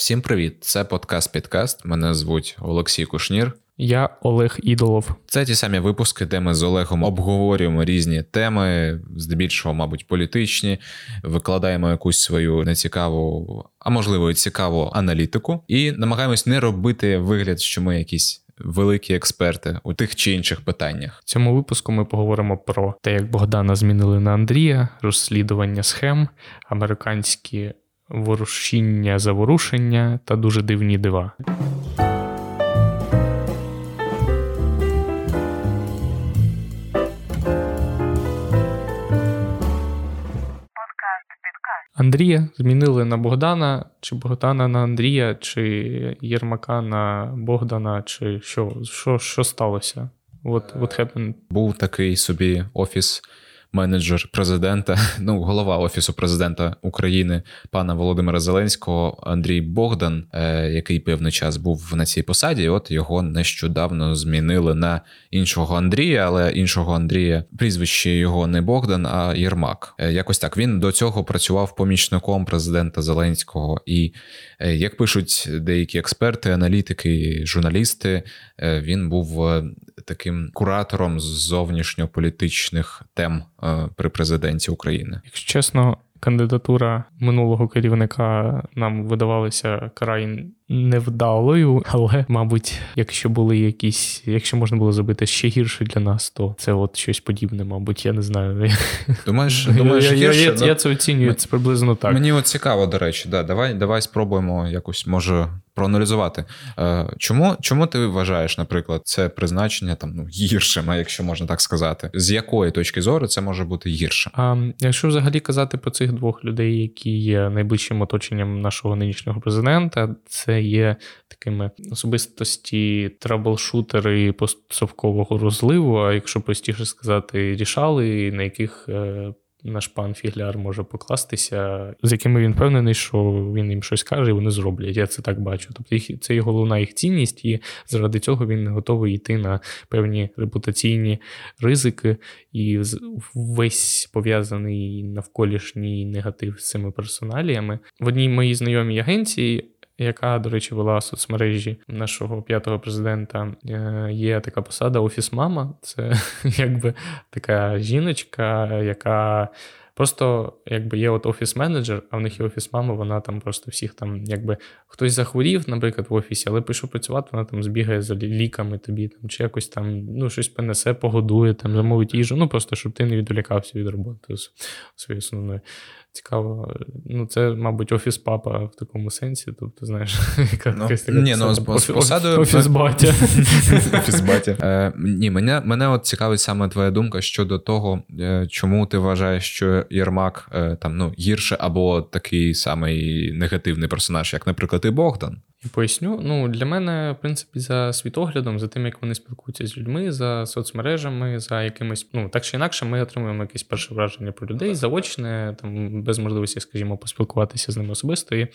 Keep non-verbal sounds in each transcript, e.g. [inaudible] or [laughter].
Всім привіт! Це подкаст Підкаст. Мене звуть Олексій Кушнір. Я Олег Ідолов. Це ті самі випуски, де ми з Олегом обговорюємо різні теми, здебільшого, мабуть, політичні, викладаємо якусь свою нецікаву, а можливо, і цікаву аналітику, і намагаємось не робити вигляд, що ми якісь. Великі експерти у тих чи інших питаннях. В цьому випуску ми поговоримо про те, як Богдана змінили на Андрія, розслідування схем, американські ворушіння, заворушення та дуже дивні дива. Андрія змінили на Богдана, чи Богдана на Андрія, чи Єрмака на Богдана, чи що що, що сталося? What, what happened? Був такий собі офіс менеджер президента, [laughs] ну голова офісу президента України пана Володимира Зеленського Андрій Богдан, е, який певний час був на цій посаді. От його нещодавно змінили на іншого Андрія, але іншого Андрія прізвище його не Богдан, а Єрмак. Е, якось так він до цього працював помічником президента Зеленського. І е, як пишуть деякі експерти, аналітики, журналісти, він був таким куратором зовнішньополітичних тем е, при президенті України. Якщо чесно, кандидатура минулого керівника нам видавалася край невдалою, але, мабуть, якщо були якісь, якщо можна було зробити ще гірше для нас, то це от щось подібне, мабуть, я не знаю. Думаєш, думаєш я, гірше? Я, я, я це оцінюю це приблизно так. Мені от цікаво, до речі, да, давай, давай спробуємо якось може проаналізувати. Е, чому чому ти вважаєш, наприклад, це призначення там ну гіршим, якщо можна так сказати, з якої точки зору це може бути гіршим? А якщо взагалі казати про цих двох людей, які є найближчим оточенням нашого нинішнього президента, це є такими особистості траблшутери постсовкового розливу. А якщо простіше сказати, рішали, на яких е, наш пан Фігляр може покластися, з якими він впевнений, що він їм щось каже, і вони зроблять. Я це так бачу. Тобто їх це є головна їх цінність, і заради цього він готовий йти на певні репутаційні ризики, і весь пов'язаний навколишній негатив з цими персоналіями. В одній моїй знайомій агенції яка, до речі, вела соцмережі нашого п'ятого президента. Е, є така посада офіс-мама. Це [laughs] якби така жіночка, яка. Просто якби є от офіс-менеджер, а в них є офіс-мама, вона там просто всіх там, якби хтось захворів, наприклад, в офісі, але пішов працювати, вона там збігає за ліками тобі, там, чи якось там ну, щось принесе, погодує, там, замовить їжу. Ну просто щоб ти не відволікався від роботи своєї основної. Цікаво. Ну, це, мабуть, офіс папа в такому сенсі. Тобто, знаєш, [laughs] яка ну, така ні, ну, з посадою... Офіс батя. [laughs] [laughs] Офіс батя. Е, Ні, мене мене от цікавить саме твоя думка щодо того, е, чому ти вважаєш, що Єрмак е, там ну, гірше або такий самий негативний персонаж, як, наприклад, і Богдан. І поясню. Ну, для мене, в принципі, за світоглядом, за тим, як вони спілкуються з людьми, за соцмережами, за якимось, ну так чи інакше, ми отримуємо якесь перше враження про людей, заочне, там без можливості, скажімо, поспілкуватися з ними особисто. І,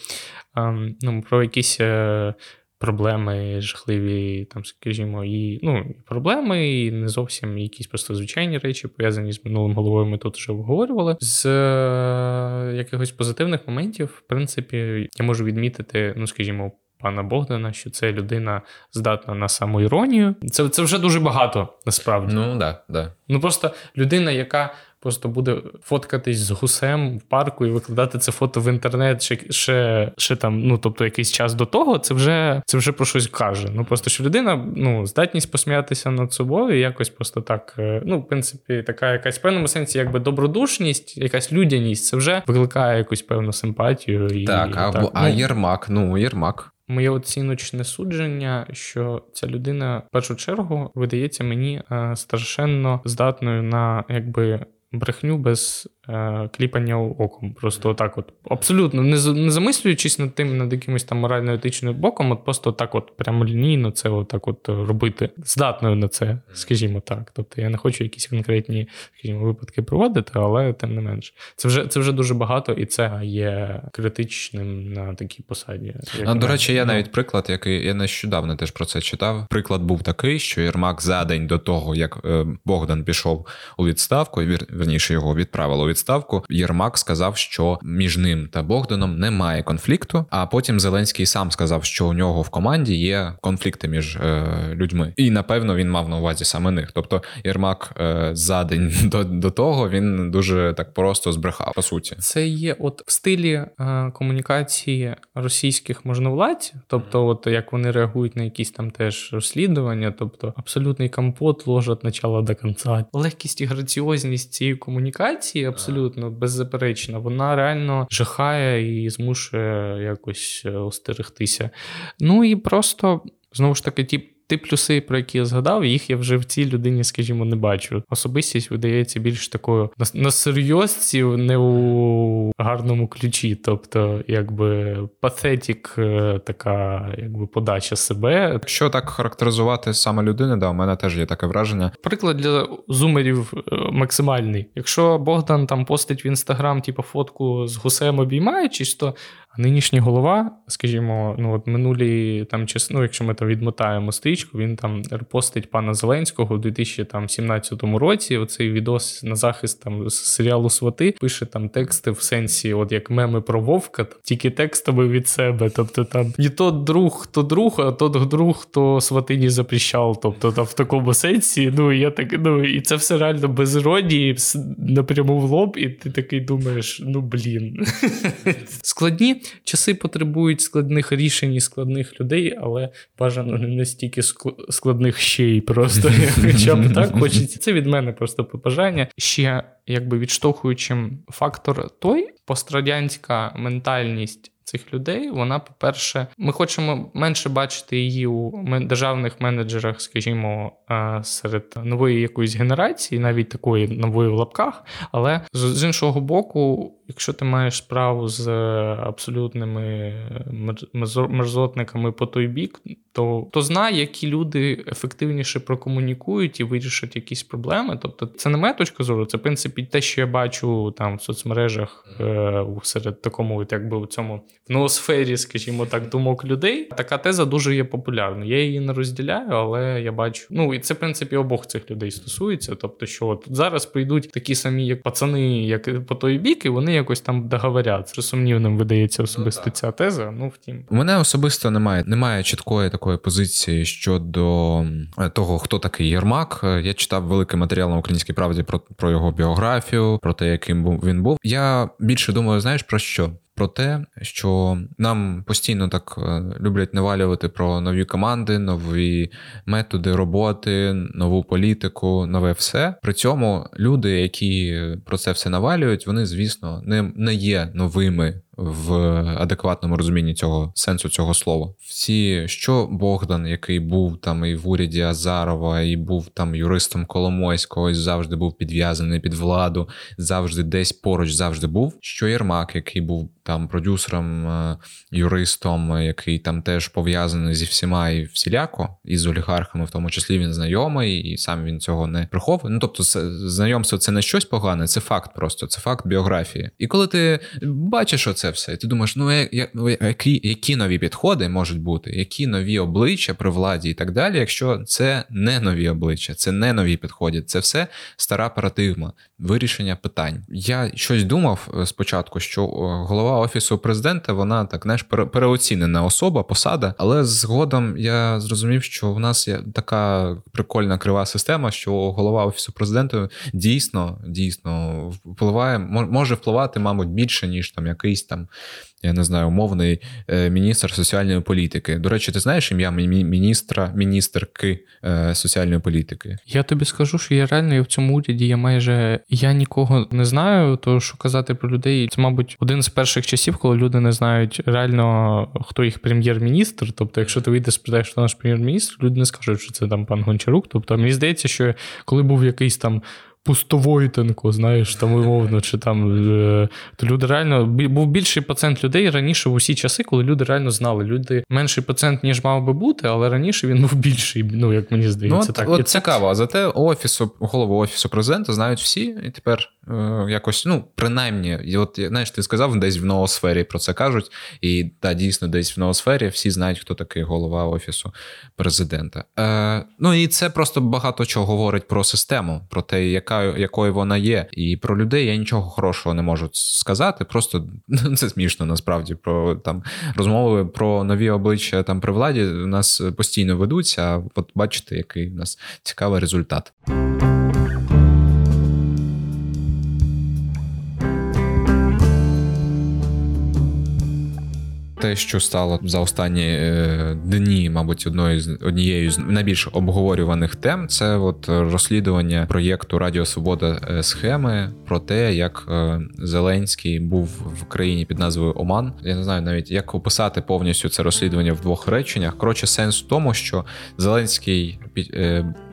ну, Про якісь. Е, проблеми жахливі, там, скажімо, і ну, проблеми, і не зовсім якісь просто звичайні речі, пов'язані з минулим головою, ми тут вже обговорювали. З е, якихось позитивних моментів, в принципі, я можу відмітити, ну, скажімо, пана Богдана, що це людина здатна на самоіронію. Це це вже дуже багато насправді. Ну да, да. Ну просто людина, яка просто буде фоткатись з гусем в парку і викладати це фото в інтернет ще ще, ще там, ну тобто якийсь час до того, це вже це вже про щось каже. Ну просто що людина, ну, здатність посміятися над собою, якось просто так. Е, ну, в принципі, така якась в певному сенсі, якби добродушність, якась людяність, це вже викликає якусь певну симпатію. І, Так, а, так. а ну, Єрмак, ну Єрмак. Моє оціночне судження, що ця людина в першу чергу видається мені е, страшенно здатною на якби брехню без е, кліпання оком. Просто так, от абсолютно не не замислюючись над тим, над якимось там морально-етичним боком, от просто так, от прямолінійно це отак от робити, здатною на це, скажімо так. Тобто я не хочу якісь конкретні скажімо, випадки проводити, але тим не менш, це вже це вже дуже багато, і це є критичним на такій посаді. А, До речі, я навіть приклад, який я нещодавно теж про це читав. Приклад був такий, що Єрмак за день до того, як е, Богдан пішов у відставку, вір, верніше його відправили у відставку. Єрмак сказав, що між ним та Богданом немає конфлікту. А потім Зеленський сам сказав, що у нього в команді є конфлікти між е, людьми, і напевно він мав на увазі саме них. Тобто Єрмак е, за день [laughs] до, до того він дуже так просто збрехав. По суті, це є от в стилі е, комунікації російських можновладців, тобто, от як вони реагують на якісь там теж розслідування, тобто абсолютний компот ложать начала до кінця. Легкість і граціозність цієї комунікації абсолютно беззаперечна. Вона реально жахає і змушує якось е, остерегтися. Ну і просто знову ж таки, ті. Ті плюси, про які я згадав, їх я вже в цій людині, скажімо, не бачу. Особистість видається більш такою на, на серйозці, не у гарному ключі. Тобто, якби патетік, е, така якби подача себе. Якщо так характеризувати саме людини, да, у мене теж є таке враження. Приклад для зумерів е, максимальний. Якщо Богдан там постить в інстаграм, типу, фотку з гусем обіймаючись, то нинішній голова, скажімо, ну от минулі там ну, якщо ми там відмотаємо стрічку, він там репостить пана Зеленського у 2017 році. Оцей відос на захист там серіалу Свати пише там тексти в сенсі, от як меми про Вовка, тільки текстами від себе. Тобто там не то друг, хто друг, а тот друг, хто сватині запрещав. Тобто там в такому сенсі. Ну я так ну і це все реально без іронії, напряму в лоб, і ти такий думаєш: ну блін. [laughs] Складні часи потребують складних рішень і складних людей, але бажано не настільки складних ще й просто. [laughs] Хоча б так хочеться. Це від мене просто побажання. Ще якби відштовхуючим фактор той пострадянська ментальність цих людей, вона, по-перше, ми хочемо менше бачити її у державних менеджерах, скажімо, серед нової якоїсь генерації, навіть такої нової в лапках. Але з іншого боку, якщо ти маєш справу з абсолютними мерзотниками по той бік, то то знай, які люди ефективніше прокомунікують і вирішать якісь проблеми. Тобто, це не моя точка зору, це в принципі те, що я бачу там в соцмережах е, серед такому, якби у цьому ноосфері, скажімо так, думок людей. Така теза дуже є популярною. Я її не розділяю, але я бачу. Ну і це в принципі обох цих людей стосується. Тобто, що тут зараз прийдуть такі самі, як пацани, як по той бік, і вони якось там договоряться. Сумнівним видається особисто ну, ця теза. Ну втім, у мене особисто немає немає чіткої такої позиції щодо того, хто такий Єрмак. Я читав великий матеріал на українській правді про, про його біографію, про те, яким він був. Я більше думаю, знаєш про що? Про те, що нам постійно так е, люблять навалювати про нові команди, нові методи роботи, нову політику, нове все. При цьому люди, які про це все навалюють, вони, звісно, не, не є новими в адекватному розумінні цього сенсу цього слова. Всі, що Богдан, який був там і в уряді Азарова, і був там юристом Коломойського, і завжди був підв'язаний під владу, завжди десь поруч завжди був. Що Єрмак, який був там продюсером, е, юристом, який там теж пов'язаний зі всіма і всіляко, і з олігархами, в тому числі він знайомий, і сам він цього не приховує. Ну тобто, знайомство це не щось погане, це факт просто, це факт біографії. І коли ти бачиш оце це все. І ти думаєш, ну які які нові підходи можуть бути, які нові обличчя при владі і так далі, якщо це не нові обличчя, це не нові підходи, це все стара парадигма вирішення питань. Я щось думав е, спочатку, що голова офісу президента вона так знаєш, переоцінена особа, посада, але згодом я зрозумів, що в нас є така прикольна крива система, що голова офісу президента дійсно дійсно впливає, може впливати, мабуть, більше ніж там якийсь там там. Я не знаю, умовний е, міністр соціальної політики. До речі, ти знаєш ім'я міністра, міністерки е, соціальної політики? Я тобі скажу, що я реально в цьому уряді я майже я нікого не знаю. То що казати про людей, це, мабуть, один з перших часів, коли люди не знають реально, хто їх прем'єр-міністр. Тобто, якщо ти вийдеш, спитаєш, хто наш прем'єр-міністр, люди не скажуть, що це там пан Гончарук. Тобто, мені здається, що коли був якийсь там Пустовойтенко, знаєш, там умовно, чи там е, то люди реально був більший процент людей раніше в усі часи, коли люди реально знали. Люди менший процент, ніж мав би бути, але раніше він був більший. Ну як мені здається, ну, так от, от цікаво. А зате офісу голову офісу президента знають всі, і тепер якось, ну, принаймні, от знаєш, ти сказав, десь в ноосфері про це кажуть, і та дійсно десь в ноосфері всі знають, хто такий голова офісу президента. Е, Ну і це просто багато чого говорить про систему, про те, яка якою вона є, і про людей я нічого хорошого не можу сказати. Просто [laughs] ну, це смішно насправді про там розмови про нові обличчя там при владі у нас постійно ведуться. А от бачите, який у нас цікавий результат. Те, що стало за останні е, дні, мабуть, одною з однією з найбільш обговорюваних тем, це от розслідування проєкту Радіо Свобода е, схеми про те, як е, Зеленський був в країні під назвою Оман. Я не знаю навіть як описати повністю це розслідування в двох реченнях. Коротше, сенс в тому, що Зеленський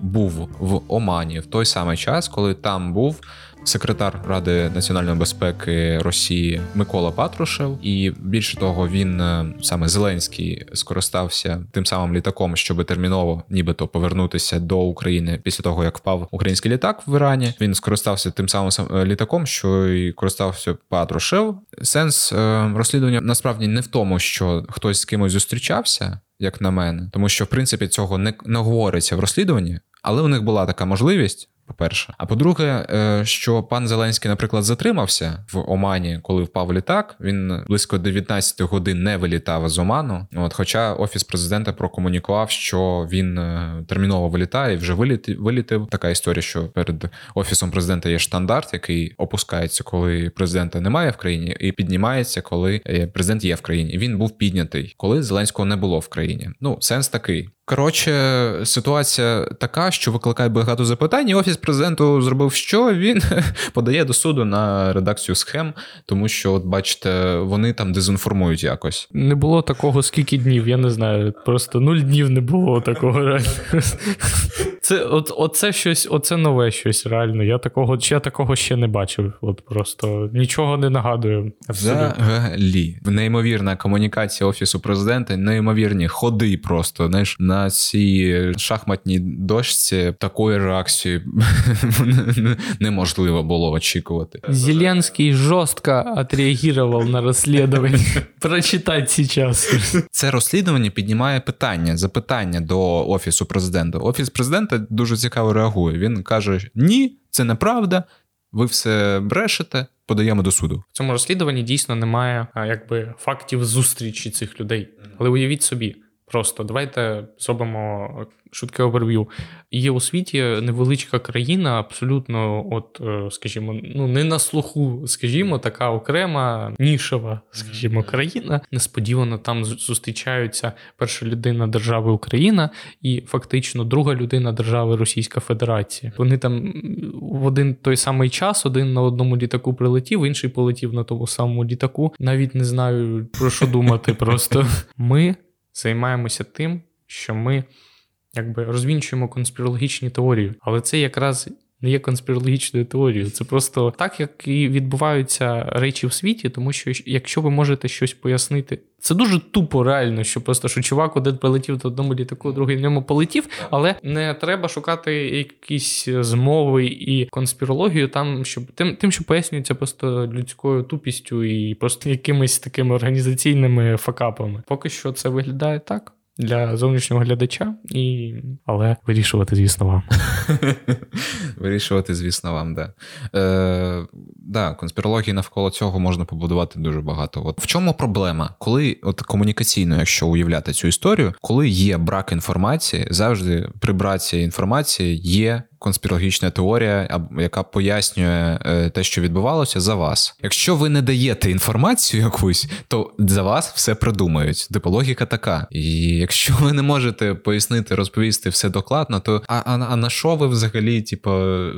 був в Омані в той самий час, коли там був секретар Ради національної безпеки Росії Микола Патрушев, і більше того, він е, саме Зеленський скористався тим самим літаком, щоб терміново, нібито повернутися до України після того, як впав український літак в Ірані. Він скористався тим самим е, літаком, що й користався Патрушев. Сенс е, розслідування насправді не в тому, що хтось з кимось зустрічався. Як на мене, тому що в принципі цього не, не говориться в розслідуванні, але у них була така можливість по-перше. А по-друге, е, що пан Зеленський, наприклад, затримався в Омані, коли впав літак. Він близько 19 годин не вилітав з Оману. От, Хоча офіс президента прокомунікував, що він е, терміново вилітає, вже вилітив. Така історія, що перед офісом президента є штандарт, який опускається, коли президента немає в країні, і піднімається, коли е, президент є в країні. Він був піднятий, коли Зеленського не було в країні. Ну, сенс такий. Коротше, ситуація така, що викликає багато запитань. і Офіс президенту зробив що? Він [laughs] подає до суду на редакцію схем, тому що, от бачите, вони там дезінформують якось. Не було такого скільки днів, я не знаю. Просто нуль днів не було такого. [laughs] Це от, оце щось, оце нове щось реально. Я такого я такого ще не бачив. От просто нічого не нагадую. Взагалі. Неймовірна комунікація офісу президента, неймовірні ходи просто знаєш, на цій шахматній дошці такої реакції [laughs] неможливо було очікувати. Зеленський жорстко відреагував на розслідування. [laughs] Прочитати зараз. Це розслідування піднімає питання, запитання до офісу президента. Офіс президента дуже цікаво реагує. Він каже: Ні, це неправда. Ви все брешете, подаємо до суду. В цьому розслідуванні дійсно немає якби фактів зустрічі цих людей. Але уявіть собі, Просто давайте зробимо швидке оверв'ю. Є у світі невеличка країна, абсолютно, от, е, скажімо, ну не на слуху, скажімо, така окрема нішева, скажімо, країна. Несподівано там зустрічаються перша людина держави Україна і фактично друга людина держави Російська Федерація. Вони там в один той самий час, один на одному літаку прилетів, інший полетів на тому самому літаку. Навіть не знаю про що думати. Просто [laughs] ми займаємося тим, що ми якби розвінчуємо конспірологічні теорії, але це якраз не є конспірологічною теорією. Це просто так, як і відбуваються речі в світі, тому що якщо ви можете щось пояснити, це дуже тупо реально, що просто що чувак один прилетів до одному літаку, другий в ньому полетів, але не треба шукати якісь змови і конспірологію там, щоб тим, тим, що пояснюється просто людською тупістю і просто якимись такими організаційними факапами. Поки що це виглядає так для зовнішнього глядача, і... але вирішувати, звісно, вам. [laughs] Вирішувати, звісно, вам, да. Е, да, конспірології навколо цього можна побудувати дуже багато. От в чому проблема? Коли от комунікаційно, якщо уявляти цю історію, коли є брак інформації, завжди при браці інформації є конспірологічна теорія, яка пояснює е, те, що відбувалося, за вас. Якщо ви не даєте інформацію якусь, то за вас все придумають. Типу, логіка така. І якщо ви не можете пояснити, розповісти все докладно, то а а, а на що ви взагалі, типу,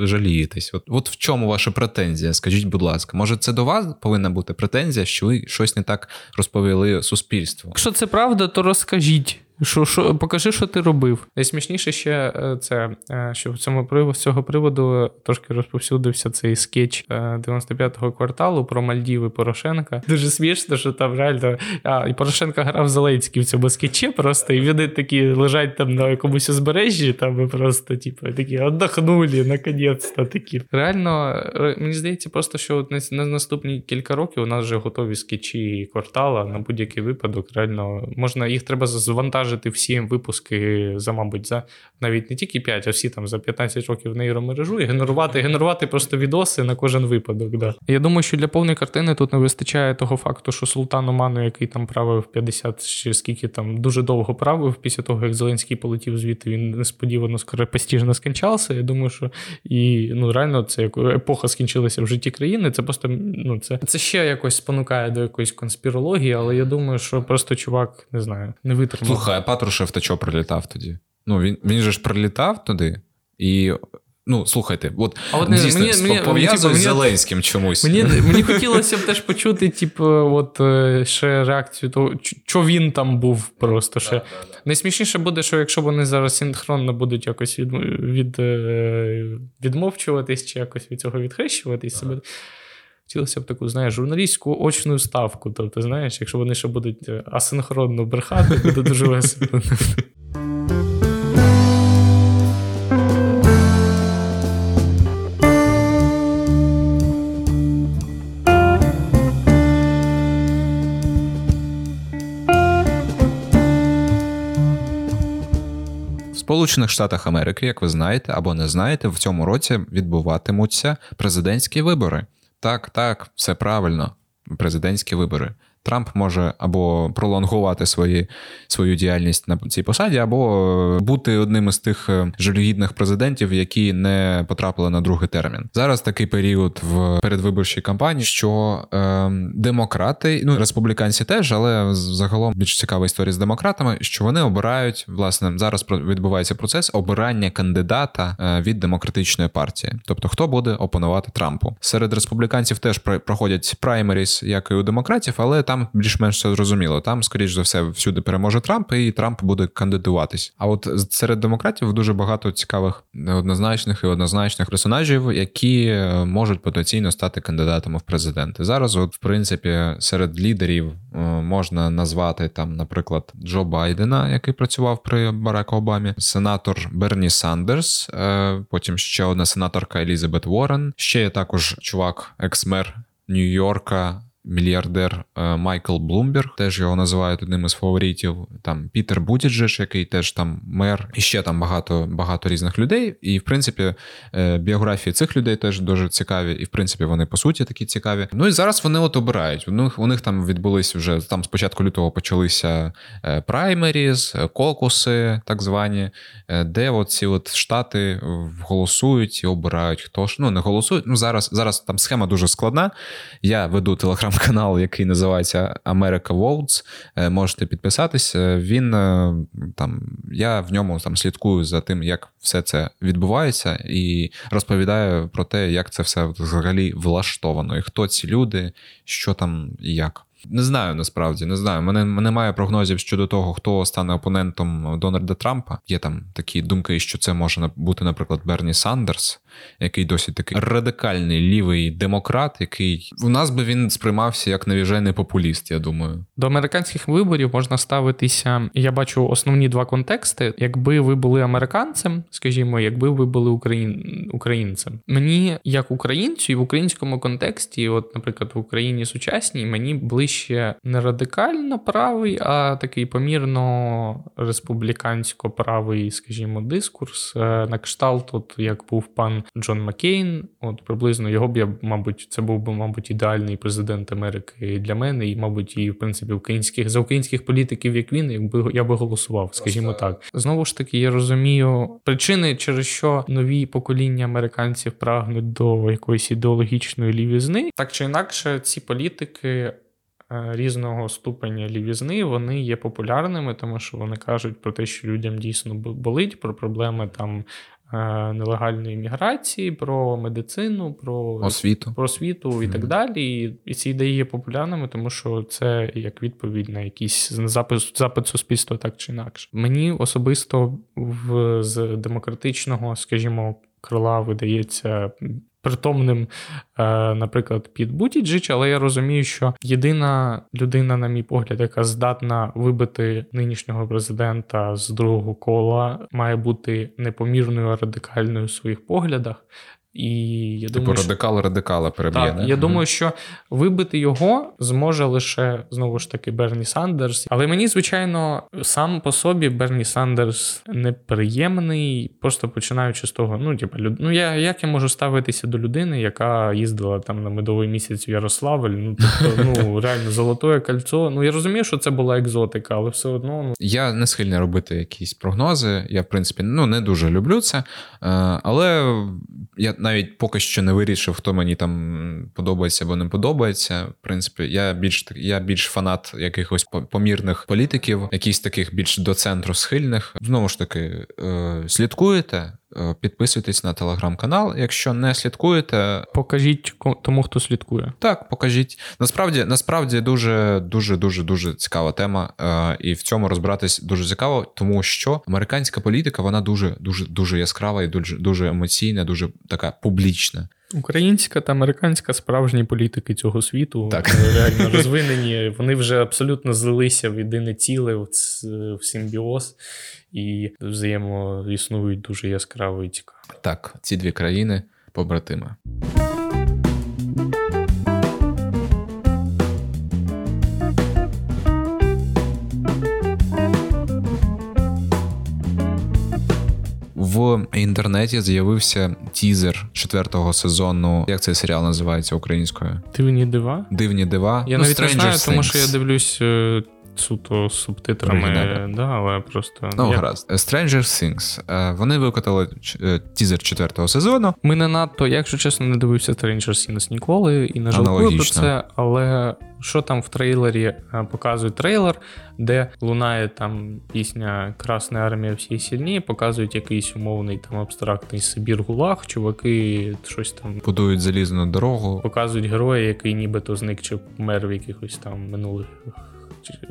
жалієтесь? От от в чому ваша претензія? Скажіть, будь ласка, може це до вас повинна бути претензія, що ви щось не так розповіли суспільству? Якщо це правда, то розкажіть. Що, що, Покажи, що ти робив. Найсмішніше ще е, це, е, що в цьому з цього приводу трошки розповсюдився цей скетч 95-го кварталу про Мальдіви Порошенка. Дуже смішно, що там реально. А, і Порошенка грав Зеленський в цьому скетчі просто, і вони такі лежать там на якомусь узбережжі, там і просто, типу, такі отдохнули, наконець-то такі. Реально, мені здається, просто що на наступні кілька років у нас вже готові скетчі квартала на будь-який випадок. Реально, можна їх треба завантажити всі випуски за, мабуть, за навіть не тільки 5, а всі там за 15 років нейромережу і генерувати, генерувати просто відоси на кожен випадок. Да. Я думаю, що для повної картини тут не вистачає того факту, що Султан Оману, який там правив 50 чи скільки там дуже довго правив, після того, як Зеленський полетів звідти, він несподівано скоропостіжно скінчався. Я думаю, що і ну реально це як епоха скінчилася в житті країни. Це просто ну це це ще якось спонукає до якоїсь конспірології, але я думаю, що просто чувак не знаю, не витримав. Слухай, а Патрушев то чого прилітав тоді? Ну він він же ж прилітав туди і. Ну, слухайте, от, а от дійсно, мені, мені, пов'язують з Зеленським чомусь. Мені [laughs] мені хотілося б теж почути, типу, от е, ще реакцію того, що він там був просто ще. Да, да, да. Найсмішніше буде, що якщо вони зараз синхронно будуть якось від, від, е, відмовчуватись чи якось від цього відхрещуватись себе. Хотілося б таку, знаєш, журналістську очну ставку. Тобто, знаєш, якщо вони ще будуть е, асинхронно брехати, буде дуже весело. Сполучених Штатах Америки, як ви знаєте або не знаєте, в цьому році відбуватимуться президентські вибори. Так, так, все правильно. Президентські вибори. Трамп може або пролонгувати свої, свою діяльність на цій посаді, або бути одним із тих е, жалюгідних президентів, які не потрапили на другий термін. Зараз такий період в передвиборчій кампанії, що е, демократи, ну республіканці теж, але загалом більш цікава історія з демократами, що вони обирають власне зараз відбувається процес обирання кандидата е, від демократичної партії, тобто хто буде опонувати Трампу. Серед республіканців теж проходять праймеріс, як і у демократів, але там там більш-менш все зрозуміло. Там, скоріш за все, всюди переможе Трамп, і Трамп буде кандидуватись. А от серед демократів дуже багато цікавих неоднозначних і однозначних персонажів, які е, можуть потенційно стати кандидатами в президенти. Зараз, от в принципі, серед лідерів е, можна назвати там, наприклад, Джо Байдена, який працював при Бараку Обамі, сенатор Берні Сандерс, е, потім ще одна сенаторка Елізабет Уоррен, ще є також чувак, екс-мер Нью-Йорка мільярдер е, Майкл Блумберг, теж його називають одним із фаворитів. Там Пітер Бутіджедж, який теж там мер, і ще там багато багато різних людей. І в принципі, е, біографії цих людей теж дуже цікаві, і в принципі вони по суті такі цікаві. Ну і зараз вони от обирають. У них у них там відбулись вже там з початку лютого почалися праймеріз, кокуси, так звані, е, де от ці от штати голосують і обирають. Хто ж ну не голосують. Ну зараз зараз там схема дуже складна. Я веду телеграм телеграм-канал, який називається America Votes. Е, можете підписатися. Він е, там я в ньому там слідкую за тим, як все це відбувається, і розповідаю про те, як це все взагалі влаштовано, і хто ці люди, що там і як. Не знаю насправді, не знаю. Мене немає прогнозів щодо того, хто стане опонентом Дональда Трампа. Є там такі думки, що це може бути, наприклад, Берні Сандерс, який досить такий радикальний лівий демократ, який у нас би він сприймався як навіжений популіст. Я думаю, до американських виборів можна ставитися. Я бачу основні два контексти. Якби ви були американцем, скажімо, якби ви були україн... українцем. Мені як українцю і в українському контексті, от, наприклад, в Україні сучасній, мені ближче не радикально правий, а такий помірно республікансько правий, скажімо, дискурс е, на кшталт, от як був пан Джон Маккейн. От приблизно його б я, мабуть, це був би, мабуть, ідеальний президент Америки для мене, і, мабуть, і в принципі українських за українських політиків, як він, якби я би голосував, скажімо так. Знову ж таки, я розумію причини, через що нові покоління американців прагнуть до якоїсь ідеологічної лівізни, так чи інакше, ці політики. Е, різного ступеня лівізни вони є популярними, тому що вони кажуть про те, що людям дійсно болить, про проблеми там нелегальної міграції, про медицину, про освіту, про освіту і mm так далі. І ці ідеї є популярними, тому що це як відповідь на якийсь запис, запит суспільства, так чи інакше. Мені особисто в з демократичного, скажімо, крила видається притомним, е, наприклад, під Бутіджич, але я розумію, що єдина людина, на мій погляд, яка здатна вибити нинішнього президента з другого кола, має бути непомірною радикальною в своїх поглядах. І я типу думаю, радикал радикала переб'є. Так, Я думаю, що вибити його зможе лише знову ж таки Берні Сандерс. Але мені, звичайно, сам по собі Берні Сандерс неприємний, просто починаючи з того, ну типу, люд... ну я як я можу ставитися до людини, яка їздила там на медовий місяць в Ярославль. Ну тобто, ну [laughs] реально золотое кольцо. Ну я розумію, що це була екзотика, але все одно ну я не схильний робити якісь прогнози. Я в принципі ну не дуже люблю це, е, але я навіть поки що не вирішив, хто мені там подобається або не подобається. В принципі, я більш я більш фанат якихось помірних політиків, якісь таких більш до центру схильних. Знову ж таки, е, слідкуєте. Е, підписуйтесь на телеграм-канал. Якщо не слідкуєте, покажіть тому, хто слідкує. Так, покажіть. Насправді, насправді дуже дуже дуже дуже цікава тема, е, і в цьому розбиратись дуже цікаво, тому що американська політика вона дуже дуже дуже яскрава і дуже дуже емоційна, дуже така публічна. Українська та американська справжні політики цього світу так. реально [laughs] розвинені. Вони вже абсолютно злилися в єдине ціле, в симбіоз і взаємоіснують дуже яскраво і цікаво. Так, ці дві країни побратими. В інтернеті з'явився тізер четвертого сезону. Як цей серіал називається українською? Дивні дива. Дивні дива. Я ну, навіть не знаю, тому що я дивлюсь е, суто з субтитрами, да, але просто. Ну, я... гаразд. Stranger Things. Е, вони викотали е, тізер четвертого сезону. Ми не надто, якщо чесно, не дивився Stranger Things ніколи і не жалкую про це, але. Що там в трейлері е, показують трейлер, де лунає там пісня Красна армія всі сильні, показують якийсь умовний там абстрактний Сибір Гулаг, чуваки щось там будують залізну дорогу, показують героя, який нібито зник чи помер в якихось там минулих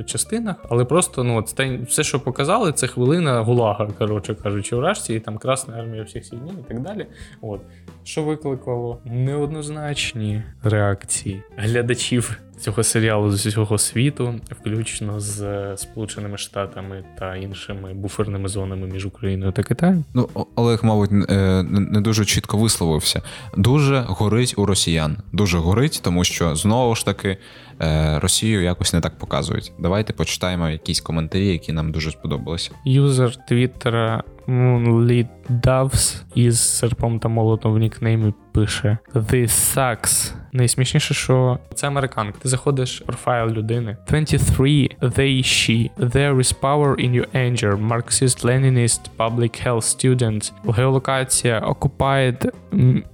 частинах, але просто ну, от, все, що показали, це хвилина гулага, коротше кажучи, вражці, і там Красна армія всіх сильнів і так далі. От. Що викликало неоднозначні реакції глядачів цього серіалу з усього світу, включно з е, Сполученими Штатами та іншими буферними зонами між Україною та Китаєм. Ну Олег, мабуть, е, не дуже чітко висловився. Дуже горить у росіян. Дуже горить, тому що знову ж таки е, Росію якось не так показують. Давайте почитаємо якісь коментарі, які нам дуже сподобалися. Юзер Твіттера Moonlit Doves із серпом та молотом в нікнеймі пише This sucks. Найсмішніше, що це американка. Ти заходиш в профайл людини. 23. They, she. There is power in your anger. Marxist, Leninist, public health student. Геолокація Occupied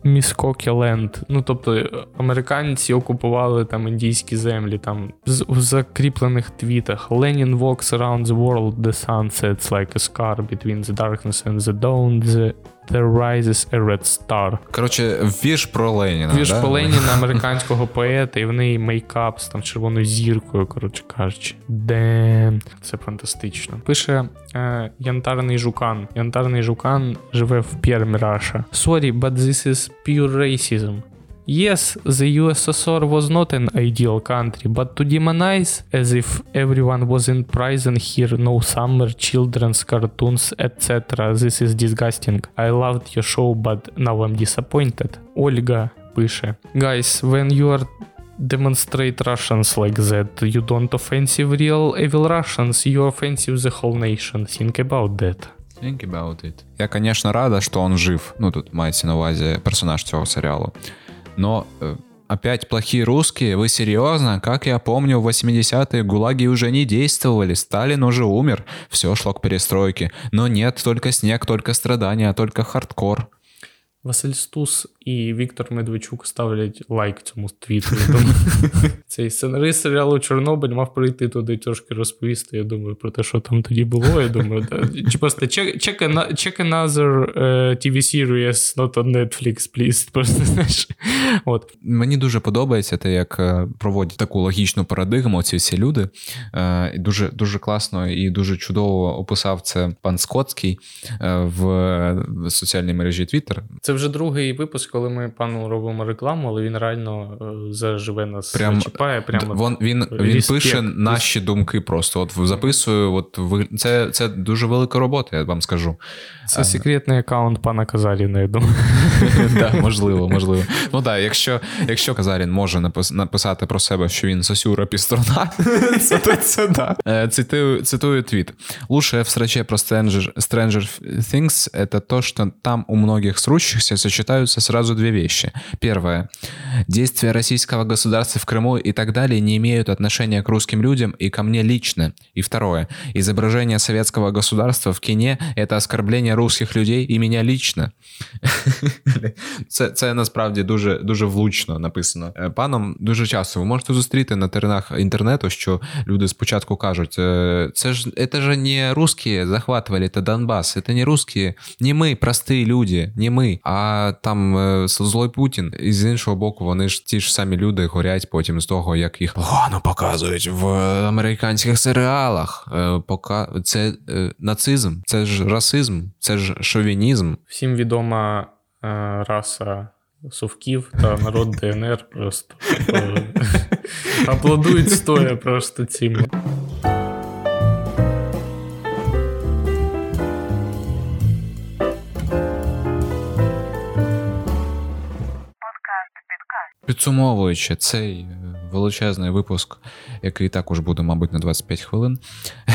Muskogee Land. Ну, тобто, американці окупували там індійські землі, там в закріплених твітах. Lenin walks around the world, the sun sets like a scar between the darkness and the dawn. The There rises a red star. Коротше, вірш про Леніна. Вірш да? про Леніна, американського поета, і в неї мейкап з там червоною зіркою, коротше кажучи. Де Це фантастично. Пише е, Янтарний жукан. Янтарний жукан живе в pure Russia. Sorry, but this is pure racism. Yes, the USSR was not an ideal country, but to demonize as if everyone was in prison here, no summer, children's cartoons, etc. This is disgusting. I loved your show, but now I'm disappointed. Ольга пише: Guys, when you are demonstrate Russians like that, you don't offensive real evil Russians, you offensive the whole nation. Think about that. Think about it. Я, конечно, рада, что он жив. Ну, тут мається на увазі персонаж цього серіалу. Но э, опять плохие русские? Вы серьезно? Как я помню, в 80-е ГУЛАГи уже не действовали, Сталин уже умер, все шло к перестройке. Но нет, только снег, только страдания, только хардкор. Василь Стус і Віктор Медведчук ставлять лайк цьому твіту. [laughs] Цей сценарист серіалу Чорнобиль мав прийти туди трошки розповісти. Я думаю, про те, що там тоді було. Я думаю, чи просто check, another uh, TV series, not on Netflix, please. Просто знаєш. От. Мені дуже подобається те, як е, проводять таку логічну парадигму ці всі люди. Е, дуже дуже класно і дуже чудово описав це пан Скотський е, в соціальній мережі Twitter. Це вже другий випуск, коли ми пану робимо рекламу, але він реально заживе нас Прям, чіпає. Прямо Вон, він він пише наші думки просто. От записую, от ви це це дуже велика робота, я вам скажу. Це секретний аккаунт пана Казаріна, я думаю. [laughs] Можливо, можливо. Ну так, якщо якщо Казарін може написати про себе, що він сосюра пістрона, [laughs] це це да. Е, цитую, цитую твіт. Лучшее в сраче про Stranger, Things это то, что там у многих срущихся сочетаются сразу две вещи. Первое. Действия российского государства в Крыму и так далее не имеют отношения к русским людям и ко мне лично. И второе. Изображение советского государства в кине — это оскорбление русских людей і мене лично. [laughs] Це це насправді дуже дуже влучно написано. Е, паном дуже часто ви можете зустріти на теренах інтернету, що люди спочатку кажуть: «Е, це ж це ж не русські захватували та Донбас, це не русські, не ми, прості люди, не ми. А там е, злой Путін. І з іншого боку, вони ж ті ж самі люди горять потім з того, як їх погано показують в американських серіалах. Пока Це нацизм, це ж расизм. Це ж шовінізм. Всім відома е, раса совків та народ ДНР просто е, [laughs] аплодують стоя просто цим. Підсумовуючи цей е, величезний випуск, який також буде, мабуть, на 25 хвилин.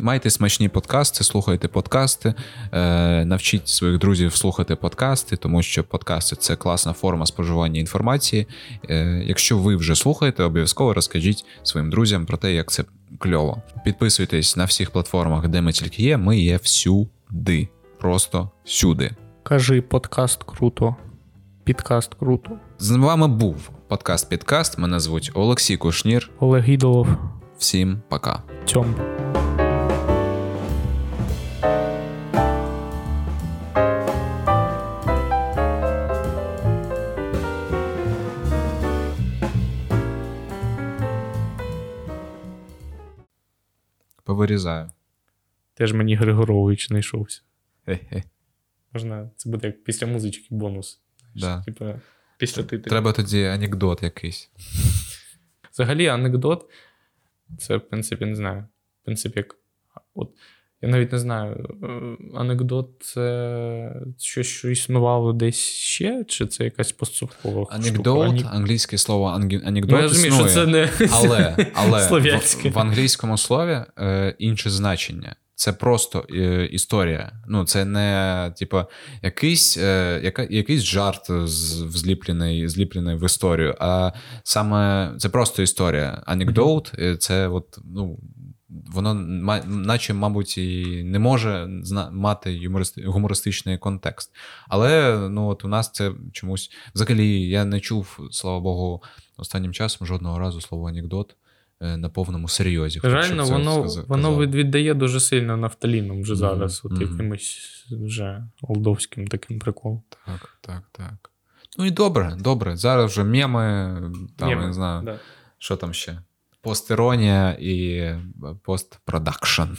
Майте смачні подкасти, слухайте подкасти, е, навчіть своїх друзів слухати подкасти, тому що подкасти це класна форма споживання інформації. Е, якщо ви вже слухаєте, обов'язково розкажіть своїм друзям про те, як це кльово. Підписуйтесь на всіх платформах, де ми тільки є. Ми є всюди. Просто всюди. Кажи подкаст круто. Підкаст круто. З вами був подкаст Підкаст. Мене звуть Олексій Кушнір. Олег Ідолов. Всім пока. Тьом. Повирізаю. Теж мені Григорович знайшовся. Можна, це буде як після музички бонус. Да. Типа, після титрів. Треба тоді анекдот якийсь. Взагалі, анекдот це, в принципі, не знаю. В принципі, як. От, Я навіть не знаю. Е, анекдот це щось, що існувало десь ще, чи це якась постсовкова Анекдот, Анек... англійське слово анекдот ну, я розумію, існує, що це не але, але [laughs] в, в англійському слові е, інше значення. Це просто е, історія. Ну, це не типу, якийсь е, яка, якийсь жарт зліплений зліплений в історію, а саме це просто історія. Анекдот mm-hmm. це от, ну, воно наче, мабуть, і не може мати гумористичний контекст. Але ну, от у нас це чомусь взагалі я не чув, слава Богу, останнім часом жодного разу слово анекдот. Е, на повному серйозі. Реально, воно воно віддає дуже сильно нафталіном вже зараз, mm-hmm. от якимось вже олдовським таким приколом. Так, так, так. Ну і добре, добре. Зараз вже меми, там, я не знаю, да. що там ще. Постеронія і постпродакшн.